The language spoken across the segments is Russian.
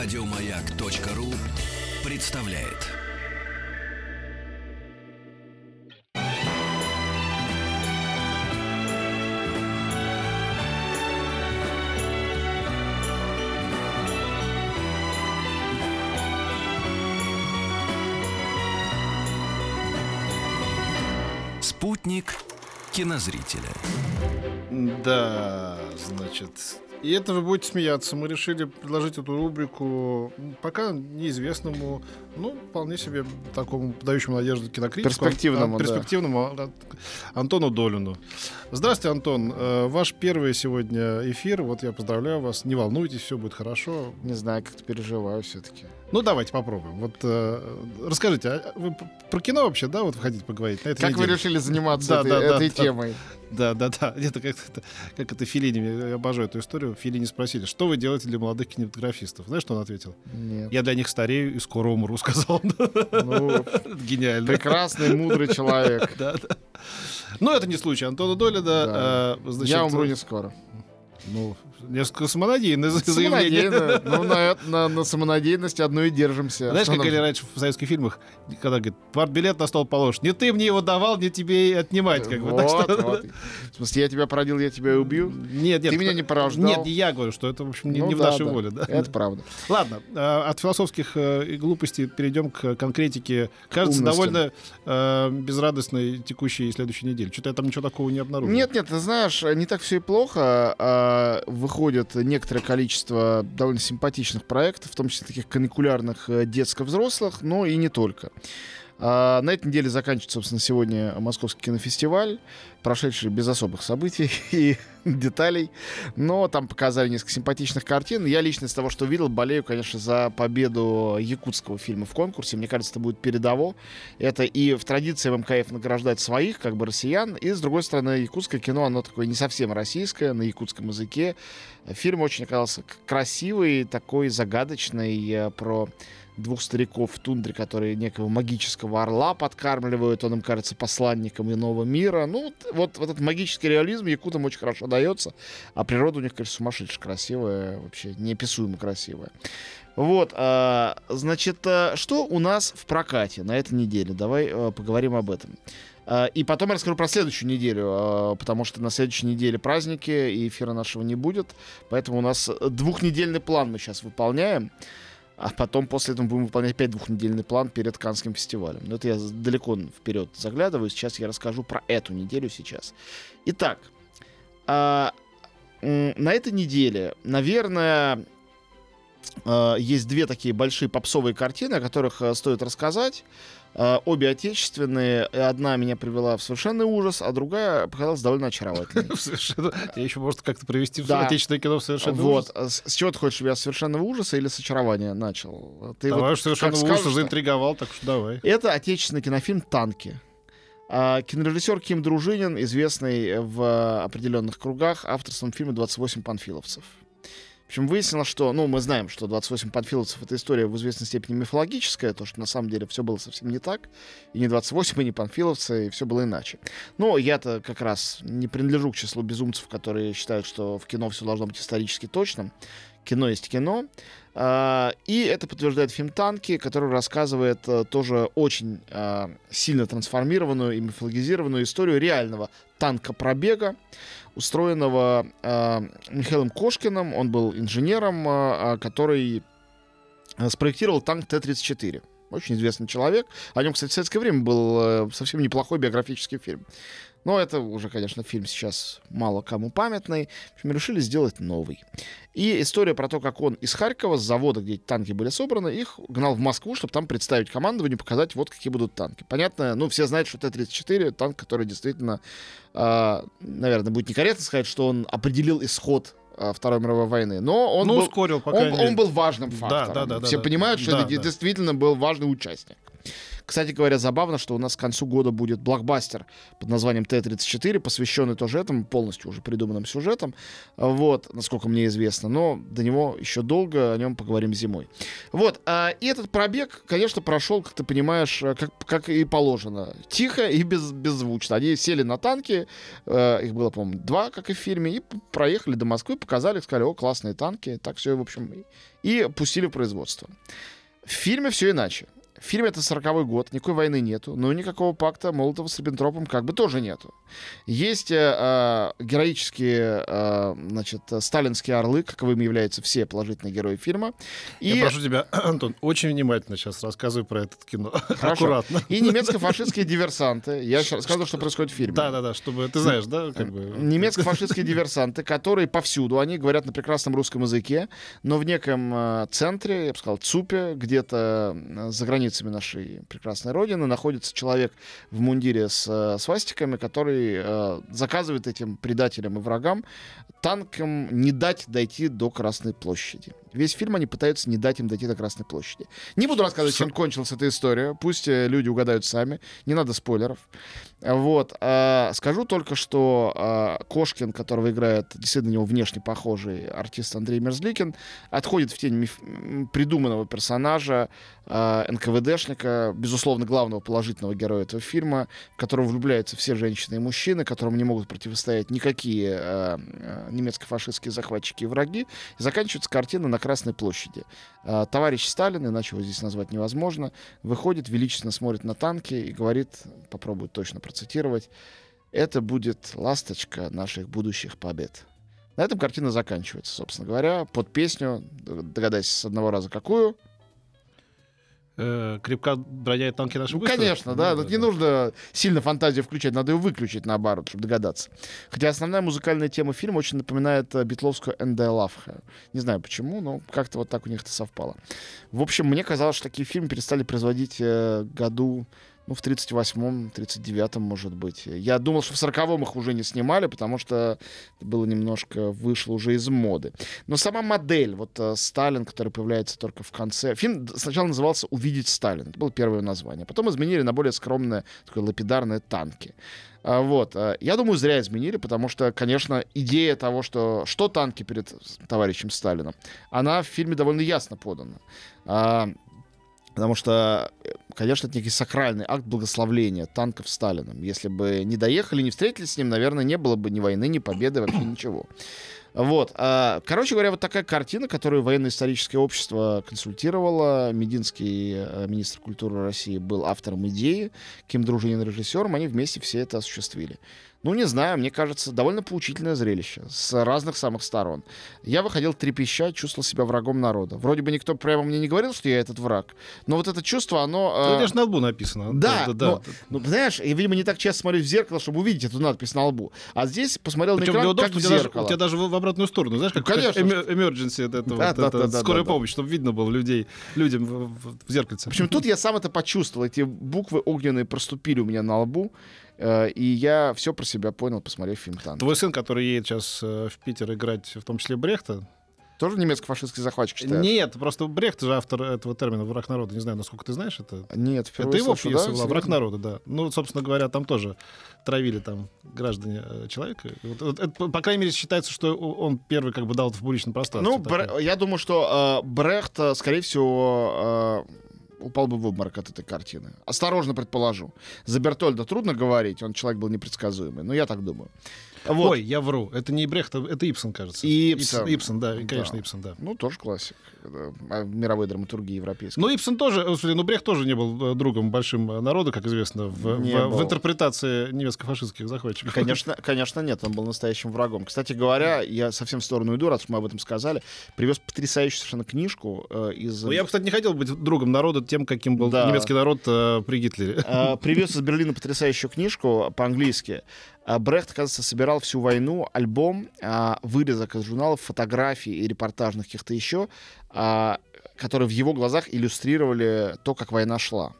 Радиомаяк.ру представляет. Спутник кинозрителя. Да, значит. И это вы будете смеяться. Мы решили предложить эту рубрику пока неизвестному, ну, вполне себе такому подающему надежду кинокритику. Перспективному, а, да. перспективному а, Антону Долину. Здравствуйте, Антон. Э, Ваш первый сегодня эфир. Вот я поздравляю вас. Не волнуйтесь, все будет хорошо. Не знаю, как-то переживаю все-таки. Ну, давайте попробуем. Вот э, расскажите, а вы про кино вообще, да, вот хотите поговорить? На Как вы неделе? решили заниматься Да, этой, да, да, этой да. темой? Да, да, да. Это как это, как это Филини, я обожаю эту историю. Филини спросили, что вы делаете для молодых кинематографистов? Знаешь, что он ответил? Нет. Я для них старею и скоро умру, сказал он. Ну, Гениально. прекрасный, мудрый человек. Да, да. Но это не случай Антона Долина. Да. э, значит, Я умру не скоро. Ну, несколько самонадеянное заявление. Ну, на, на- на самонадеянности одной и держимся. Знаешь, как или раньше в советских фильмах, когда говорит, партбилет на стол положишь. Не ты мне его давал, не тебе и отнимать. Как бы. Так Вот, что- вот. В смысле, я тебя породил, я тебя и убью? Нет, нет. Ты меня не порождал? Нет, не я говорю, что это, в общем, не, Ну не в да, нашей да. воле. Да? Это правда. Ладно, э, от философских э, глупостей перейдем к конкретике. Кажется, Умности. довольно э, безрадостной текущей и следующей недели. Что-то я там ничего такого не обнаружил. Нет, нет, ты знаешь, не так все и плохо. А, Выходит некоторое количество довольно симпатичных проектов, в том числе таких каникулярных э, детско-взрослых, но и не только. А, На этой неделе заканчивается, собственно, сегодня Московский кинофестиваль, прошедший без особых событий и деталей. Но там показали несколько симпатичных картин. Я лично из того, что видел, болею, конечно, за победу якутского фильма в конкурсе. Мне кажется, это будет передово. Это и в традиции МКФ награждать своих, как бы россиян, и, с другой стороны, якутское кино, оно такое не совсем российское, на якутском языке. Фильм очень оказался красивый, такой загадочный, э, про двух стариков в тундре, которые некого магического орла подкармливают, он им кажется посланником иного мира. Ну, вот, вот этот магический реализм якутам очень хорошо дается, а природа у них, конечно, сумасшедшая красивая, вообще неописуемо красивая. Вот, а, значит, а, что у нас в прокате на этой неделе? Давай а, поговорим об этом. А, И потом я расскажу про следующую неделю, а, потому что на следующей неделе праздники, и эфира нашего не будет. Поэтому у нас двухнедельный план мы сейчас выполняем. А потом после этого будем выполнять опять двухнедельный план перед Канским фестивалем. Но это я далеко вперед заглядываю. Сейчас я расскажу про эту неделю сейчас. Итак, а, на этой неделе, наверное, а, есть две такие большие попсовые картины, о которых а, стоит рассказать. А, Обе отечественные. Одна меня привела в совершенный ужас, а другая показалась довольно очаровательной. Совершенно. Я еще может как-то привести в Да. отечественное кино в совершенно Вот. С, чего ты хочешь? Я с совершенного ужаса или с очарования начал? Ты Давай вот уж совершенно как ужас скажешь, заинтриговал, так что давай. Это отечественный кинофильм «Танки». А, Кинорежиссер Ким Дружинин, известный в определенных кругах авторством фильма «28 панфиловцев». В общем, выяснилось, что, ну, мы знаем, что 28 панфиловцев — это история в известной степени мифологическая, то, что на самом деле все было совсем не так, и не 28, и не панфиловцы, и все было иначе. Но я-то как раз не принадлежу к числу безумцев, которые считают, что в кино все должно быть исторически точным. Кино есть кино. А, И это подтверждает фильм «Танки», который рассказывает э, тоже очень а, сильно трансформированную и мифологизированную историю реального танка-пробега, устроенного а, Михаилом Кошкиным. Он был инженером, который а, спроектировал танк Т-34. Очень известный человек. О нем, кстати, в советское время был э, совсем неплохой биографический фильм. Но это уже, конечно, фильм сейчас мало кому памятный. В общем, решили сделать новый. И история про то, как он из Харькова, с завода, где танки были собраны, их гнал в Москву, чтобы там представить командованию, показать, вот какие будут танки. Понятно, ну, все знают, что Т-34 танк, который действительно, а, наверное, будет некорректно сказать, что он определил исход Второй мировой войны. Но он ну, был ускорил, он, он был важным Да, фактором. да, да, да, Все да. понимают, что Да, это да. действительно был важный участник. Кстати говоря, забавно, что у нас к концу года будет блокбастер под названием Т-34, посвященный тоже этому, полностью уже придуманным сюжетом. Вот, насколько мне известно. Но до него еще долго, о нем поговорим зимой. Вот, а, и этот пробег, конечно, прошел, как ты понимаешь, э, как, как и положено. Тихо и без, беззвучно. Они сели на танки, э, их было, по-моему, два, как и в фильме, и проехали до Москвы, показали, сказали, о, классные танки. Так все, в общем, и, и пустили в производство. В фильме все иначе. В фильме это 40-й год, никакой войны нету, но никакого пакта Молотова с Риббентропом как бы тоже нету. Есть э, э, героические, э, значит, сталинские орлы, каковыми являются все положительные герои фильма. И... Я прошу тебя, Антон, очень внимательно сейчас рассказывай про это кино. Хорошо. Аккуратно. И немецко-фашистские диверсанты. Я сейчас рассказываю, что происходит в фильме. Да-да-да, чтобы ты знаешь, да, как бы... Немецко-фашистские диверсанты, которые повсюду, они говорят на прекрасном русском языке, но в неком э, центре, я бы сказал, ЦУПе, где-то э, за границей границами нашей прекрасной родины находится человек в мундире с э, свастиками, который э, заказывает этим предателям и врагам танкам не дать дойти до Красной площади. Весь фильм они пытаются не дать им дойти до Красной площади. Не буду рассказывать, чем кончилась эта история. Пусть э, люди угадают сами. Не надо спойлеров. Вот. А, скажу только, что а, Кошкин, которого играет действительно него внешне похожий артист Андрей Мерзликин, отходит в тень миф... придуманного персонажа а, НКВДшника, безусловно, главного положительного героя этого фильма, в которого влюбляются все женщины и мужчины, которому не могут противостоять никакие немецко-фашистские захватчики и враги. И заканчивается картина на Красной площади. А, товарищ Сталин, иначе его здесь назвать невозможно, выходит, величественно смотрит на танки и говорит, попробует точно процитировать, это будет ласточка наших будущих побед. На этом картина заканчивается, собственно говоря, под песню, догадайся с одного раза какую, э, крепко бродяют танки наши ну, Конечно, да. Ну, да, не да. нужно сильно фантазию включать, надо ее выключить наоборот, чтобы догадаться. Хотя основная музыкальная тема фильма очень напоминает битловскую «And I Love Her». Не знаю почему, но как-то вот так у них это совпало. В общем, мне казалось, что такие фильмы перестали производить э, году ну, в 38-м, 39-м, может быть. Я думал, что в 40-м их уже не снимали, потому что было немножко, вышло уже из моды. Но сама модель, вот э, Сталин, который появляется только в конце... Фильм сначала назывался «Увидеть Сталин». Это было первое название. Потом изменили на более скромное, такое лапидарное «Танки». А, вот. Э, я думаю, зря изменили, потому что, конечно, идея того, что что танки перед товарищем Сталином, она в фильме довольно ясно подана. Потому что, э, конечно, это некий сакральный акт благословления танков Сталином. Если бы не доехали, не встретились с ним, наверное, не было бы ни войны, ни победы, вообще ничего. Вот. А, короче говоря, вот такая картина, которую военно-историческое общество консультировало. Мединский э, министр культуры России был автором идеи, Ким Дружинин режиссером. Они вместе все это осуществили. Ну, не знаю, мне кажется, довольно поучительное зрелище с разных самых сторон. Я выходил трепеща, чувствовал себя врагом народа. Вроде бы никто прямо мне не говорил, что я этот враг, но вот это чувство, оно... Э... Ну, это же на лбу написано. Да, да, да. Но, ну, знаешь, я, видимо, не так часто смотрю в зеркало, чтобы увидеть эту надпись на лбу. А здесь посмотрел Причем на экран, как в зеркало. Даже, у тебя даже в, в обратную сторону, знаешь, как, ну, конечно. как emergency, это, да, вот, да, это, да, да, скорая да, помощь, да. чтобы видно было людей, людям в, в, в зеркальце. В общем, тут я сам это почувствовал. Эти буквы огненные проступили у меня на лбу. Э, и я все про себя понял, посмотрев фильм «Танк». Твой сын, который едет сейчас э, в Питер играть, в том числе Брехта, тоже немецко-фашистский захватчик считают? Нет, просто Брехт же автор этого термина «враг народа». Не знаю, насколько ты знаешь это. Нет, Это его слышу, пьеса да? была «Враг народа», да. Ну, собственно говоря, там тоже травили там граждане э, человека. Вот, вот, это, по крайней мере, считается, что он первый как бы дал это в публичном пространстве. Ну, Бр... я думаю, что э, Брехт, скорее всего, э, упал бы в обморок от этой картины. Осторожно предположу. За Бертольда трудно говорить, он человек был непредсказуемый, но я так думаю. Вот. Ой, я вру. Это не Брехт, а это Ипсон, кажется. Ипсон. Ипсон, Ипсон да, конечно, да. Ипсон, да. Ну, тоже классик а, мировой драматургии европейской. Ну, Ипсон тоже, смотри, ну, Брехт тоже не был э, другом большим э, народа, как известно, в, в, в интерпретации немецко-фашистских захватчиков. Конечно, конечно, нет, он был настоящим врагом. Кстати говоря, я совсем в сторону иду, раз мы об этом сказали, привез потрясающую совершенно книжку э, из... Ну, я, кстати, не хотел быть другом народа тем, каким был да. немецкий народ э, при Гитлере. Э, привез из Берлина потрясающую книжку по-английски. А Брехт, кажется, собирал всю войну альбом а, вырезок из журналов, фотографий и репортажных каких-то еще, а, которые в его глазах иллюстрировали то, как война шла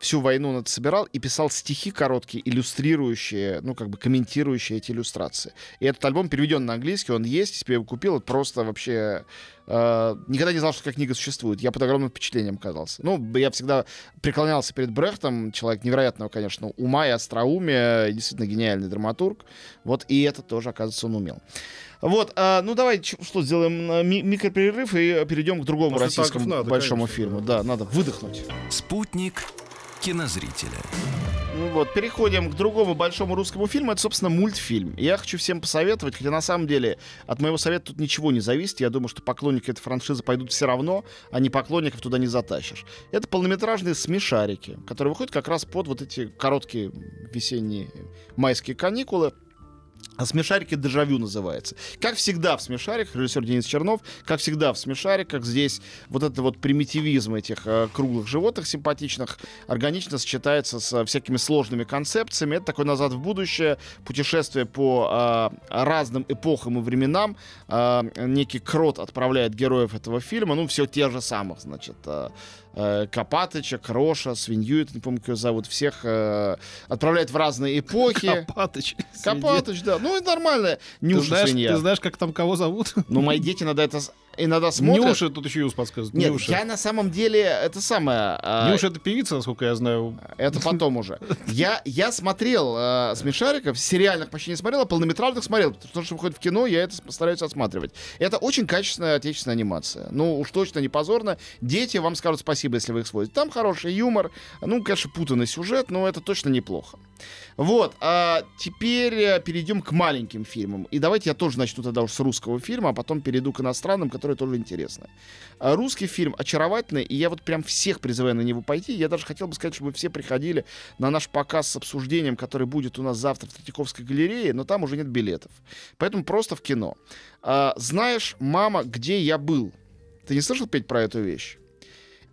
всю войну это собирал и писал стихи короткие, иллюстрирующие, ну, как бы комментирующие эти иллюстрации. И этот альбом переведен на английский, он есть, если бы я его купил, это просто вообще Э, никогда не знал, что такая книга существует. Я под огромным впечатлением оказался. Ну, я всегда преклонялся перед Брехтом, человек невероятного, конечно, ума и остроумия, действительно гениальный драматург. Вот и это тоже, оказывается, он умел. Вот, а, ну давай что сделаем э, ми- микроперерыв и перейдем к другому После российскому надо, большому конечно, фильму. да. Да, надо выдохнуть. Спутник кинозрителя. Ну вот, переходим к другому большому русскому фильму. Это, собственно, мультфильм. Я хочу всем посоветовать, хотя на самом деле от моего совета тут ничего не зависит. Я думаю, что поклонники этой франшизы пойдут все равно, а не поклонников туда не затащишь. Это полнометражные смешарики, которые выходят как раз под вот эти короткие весенние майские каникулы. А смешарики дежавю называется. Как всегда в смешариках, режиссер Денис Чернов, как всегда в смешариках, здесь вот это вот примитивизм этих э, круглых животных симпатичных органично сочетается с всякими сложными концепциями. Это такой назад в будущее, путешествие по э, разным эпохам и временам. Э, некий крот отправляет героев этого фильма, ну, все те же самых, значит, э, э, Копатыча, Кроша, Свинью, это не помню, как ее зовут, всех э, отправляет в разные эпохи. Копатыч. Копатыч, да. Ну, это нормально. Ты Нюша знаешь, свинья. ты знаешь, как там кого зовут? Ну, мои дети иногда это иногда смотрят. Нюша, тут еще Юс подсказывает. Нет, Нюша. я на самом деле это самое. а, Нюша это певица, насколько я знаю. Это потом уже. Я, я смотрел э, смешариков, сериальных почти не смотрел, а полнометражных смотрел. Потому что, что выходит в кино, я это постараюсь осматривать. Это очень качественная отечественная анимация. Ну, уж точно не позорно. Дети вам скажут спасибо, если вы их сводите. Там хороший юмор. Ну, конечно, путанный сюжет, но это точно неплохо. Вот, а теперь э, перейдем к маленьким фильмам. И давайте я тоже начну тогда уж с русского фильма, а потом перейду к иностранным, которые тоже интересны. А, Русский фильм очаровательный, и я вот прям всех призываю на него пойти. Я даже хотел бы сказать, чтобы все приходили на наш показ с обсуждением, который будет у нас завтра в Третьяковской галерее, но там уже нет билетов. Поэтому просто в кино. А, знаешь, мама, где я был? Ты не слышал, Петь, про эту вещь?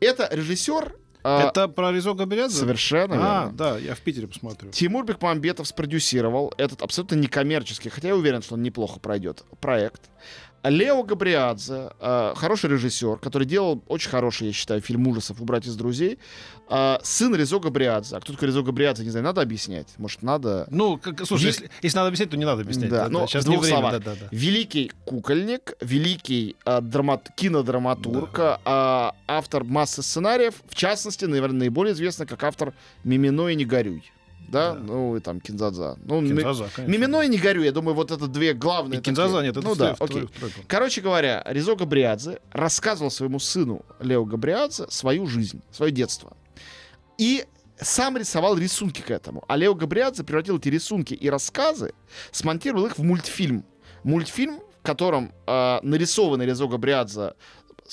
Это режиссер... а, Это про Резо Габриадзе? Совершенно А, верно. да, я в Питере посмотрю. Тимур Бекмамбетов спродюсировал этот абсолютно некоммерческий, хотя я уверен, что он неплохо пройдет, проект. Лео Габриадзе, э, хороший режиссер, который делал очень хороший, я считаю, фильм ужасов «Убрать из друзей». Э, сын Резо Габриадзе. А кто такой Резо Габриадзе, не знаю, надо объяснить? Может, надо... Ну, как, слушай, Ви- если, если надо объяснять, то не надо объяснять. Да, ну, сейчас в двух время. словах. Да, да, да. Великий кукольник, великий э, драмат- кинодраматург, э, автор массы сценариев, в частности, наверное, наиболее известный как автор «Мимино и не горюй». Да? Да. ну и там Кинзадза. Ну, ми- Кинзаза, конечно. Мимино и не горю, я думаю, вот это две главные. И такие. нет, это ну да, окей. тройку. Короче говоря, Резо Габриадзе рассказывал своему сыну Лео Габриадзе свою жизнь, свое детство. И сам рисовал рисунки к этому. А Лео Габриадзе превратил эти рисунки и рассказы, смонтировал их в мультфильм. Мультфильм, в котором э, нарисованный Резо Габриадзе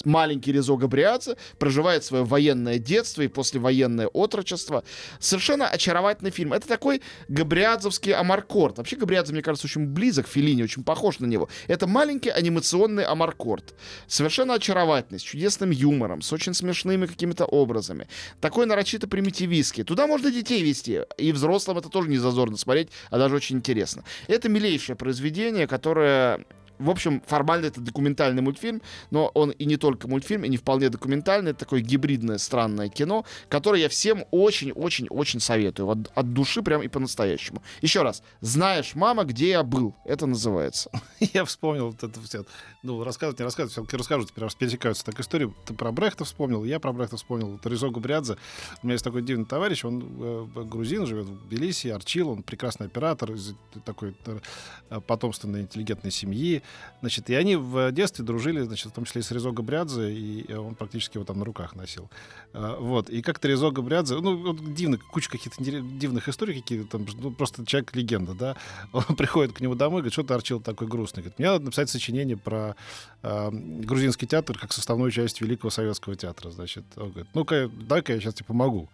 маленький Резо Габриадзе проживает свое военное детство и послевоенное отрочество. Совершенно очаровательный фильм. Это такой габриадзовский амаркорд. Вообще Габриадзе, мне кажется, очень близок Филини, очень похож на него. Это маленький анимационный амаркорд. Совершенно очаровательный, с чудесным юмором, с очень смешными какими-то образами. Такой нарочито примитивистский. Туда можно детей вести. И взрослым это тоже не зазорно смотреть, а даже очень интересно. Это милейшее произведение, которое в общем, формально это документальный мультфильм, но он и не только мультфильм, и не вполне документальный. Это такое гибридное странное кино, которое я всем очень-очень-очень советую. От, от души прям и по-настоящему. Еще раз. «Знаешь, мама, где я был?» Это называется. Я вспомнил вот это все. Ну, рассказывать, не рассказывать, все-таки расскажу, теперь раз пересекаются так истории. Ты про Брехта вспомнил, я про Брехта вспомнил. Вот Резо Губрядзе. У меня есть такой дивный товарищ, он э, грузин, живет в Тбилиси, Арчил, он прекрасный оператор из такой э, потомственной интеллигентной семьи. Значит, и они в детстве дружили, значит, в том числе и с Резо Габриадзе, и э, он практически его там на руках носил. А, Вот, и как-то Резо Габриадзе, ну, вот дивно, куча каких-то дивных историй какие-то, там, ну, просто человек-легенда, да, он приходит к нему домой, говорит, что ты, Арчил, такой грустный? Говорит, мне надо написать сочинение про э, грузинский театр как составную часть Великого Советского театра, значит. Он говорит, ну-ка, дай-ка я сейчас тебе помогу.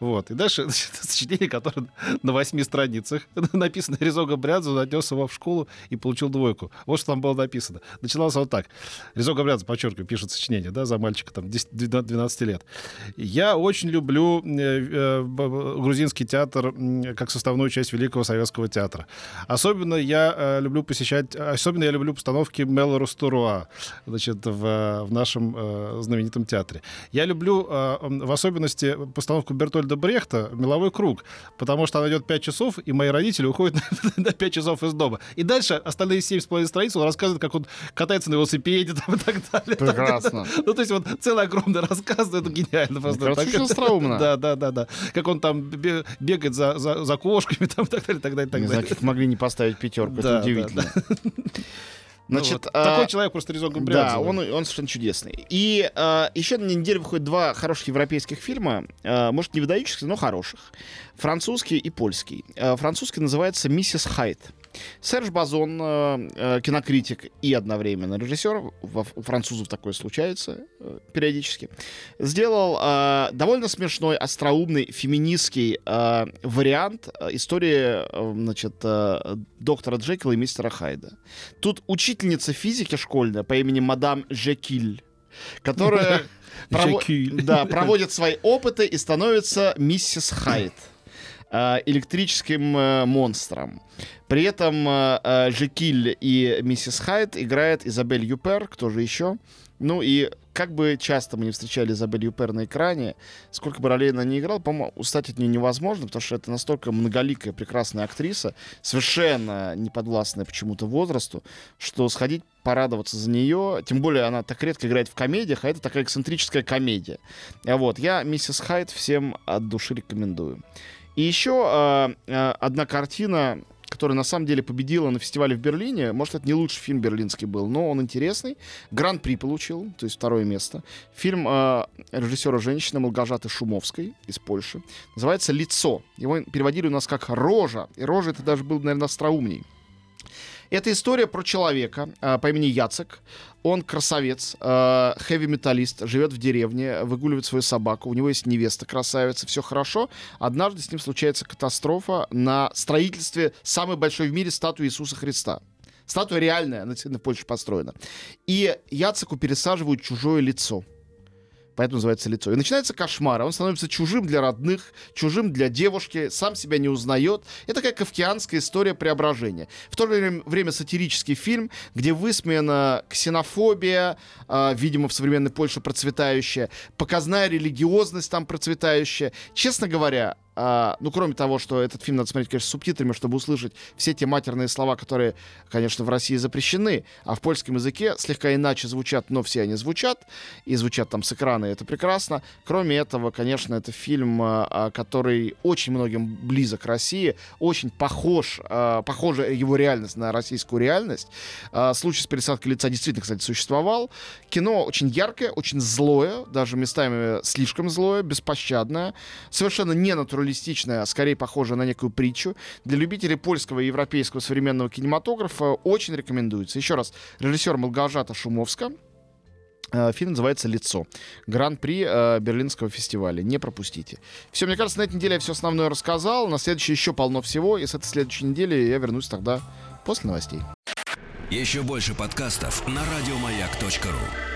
Вот, и дальше значит, сочинение, которое на восьми страницах, написано Резо Габриадзе, он отнес его в школу и получил двойку. Вот что там было написано. Начиналось вот так. Резо Габриадзе, подчеркиваю, пишет сочинение, да, за мальчика там 10 12 лет. Я очень люблю э, э, грузинский театр как составную часть Великого Советского театра. Особенно я э, люблю посещать, особенно я люблю постановки Мелорус Туруа, значит, в, в нашем знаменитом театре. Я люблю в особенности постановку Бертольда Брехта «Меловой круг», потому что она идет 5 часов, и мои родители уходят на 5 часов из дома. И дальше остальные 7,5 страниц он он рассказывает, как он катается на велосипеде там, и так далее. Прекрасно. Ну, то есть вот целый огромный рассказ, ну, это гениально просто. Мне кажется, очень остроумно. Да, да, да, да. Как он там бе- бегает за, за, за кошками, там, и так далее, так далее, так Не далее. как могли не поставить пятерку, Да, это да, удивительно. Ну Значит, вот. а, Такой человек просто резон Да, он, он совершенно чудесный. И а, еще на неделе выходят два хороших европейских фильма, а, может, не выдающихся, но хороших. Французский и польский. А, французский называется «Миссис Хайт». Серж Базон, э, э, кинокритик и одновременно режиссер, во- у французов такое случается э, периодически, сделал э, довольно смешной, остроумный, феминистский э, вариант э, истории э, значит, э, доктора Джекила и мистера Хайда. Тут учительница физики школьная по имени мадам Жекиль, которая прово- да, проводит свои опыты и становится миссис Хайд электрическим э, монстром. При этом э, э, Жекиль и миссис Хайд играет Изабель Юпер, кто же еще? Ну и как бы часто мы не встречали Изабель Юпер на экране, сколько бы ролей она не играла, по-моему, устать от нее невозможно, потому что это настолько многоликая, прекрасная актриса, совершенно не подвластная почему-то возрасту, что сходить порадоваться за нее, тем более она так редко играет в комедиях, а это такая эксцентрическая комедия. А Вот, я миссис Хайд всем от души рекомендую. И еще э, э, одна картина, которая на самом деле победила на фестивале в Берлине. Может, это не лучший фильм берлинский был, но он интересный. Гран-при получил, то есть второе место. Фильм э, режиссера женщины Малгажаты Шумовской из Польши. Называется «Лицо». Его переводили у нас как «Рожа». И «Рожа» это даже был, наверное, остроумней. Это история про человека э, по имени Яцек. Он красавец, э, хэви-металлист, живет в деревне, выгуливает свою собаку. У него есть невеста красавица, все хорошо. Однажды с ним случается катастрофа на строительстве самой большой в мире статуи Иисуса Христа. Статуя реальная, она действительно в Польше построена. И Яцеку пересаживают чужое лицо. Поэтому называется лицо. И начинается кошмар. Он становится чужим для родных, чужим для девушки, сам себя не узнает. Это такая кавкианская история преображения. В то же время, время сатирический фильм, где высмеяна ксенофобия, э, видимо, в современной Польше процветающая, показная религиозность там процветающая. Честно говоря, а, ну, кроме того, что этот фильм надо смотреть, конечно, с субтитрами, чтобы услышать все те матерные слова, которые, конечно, в России запрещены, а в польском языке слегка иначе звучат, но все они звучат, и звучат там с экрана, и это прекрасно. Кроме этого, конечно, это фильм, а, а, который очень многим близок России, очень похож, а, похожа его реальность на российскую реальность. Случай с пересадкой лица действительно, кстати, существовал. Кино очень яркое, очень злое, даже местами слишком злое, беспощадное, совершенно не натуралистичное, а скорее похоже на некую притчу. Для любителей польского и европейского современного кинематографа очень рекомендуется. Еще раз, режиссер Малгажата Шумовска, Э, Фильм называется «Лицо». Гран-при э, Берлинского фестиваля. Не пропустите. Все, мне кажется, на этой неделе я все основное рассказал. На следующей еще полно всего. И с этой следующей недели я вернусь тогда после новостей. Еще больше подкастов на радиомаяк.ру.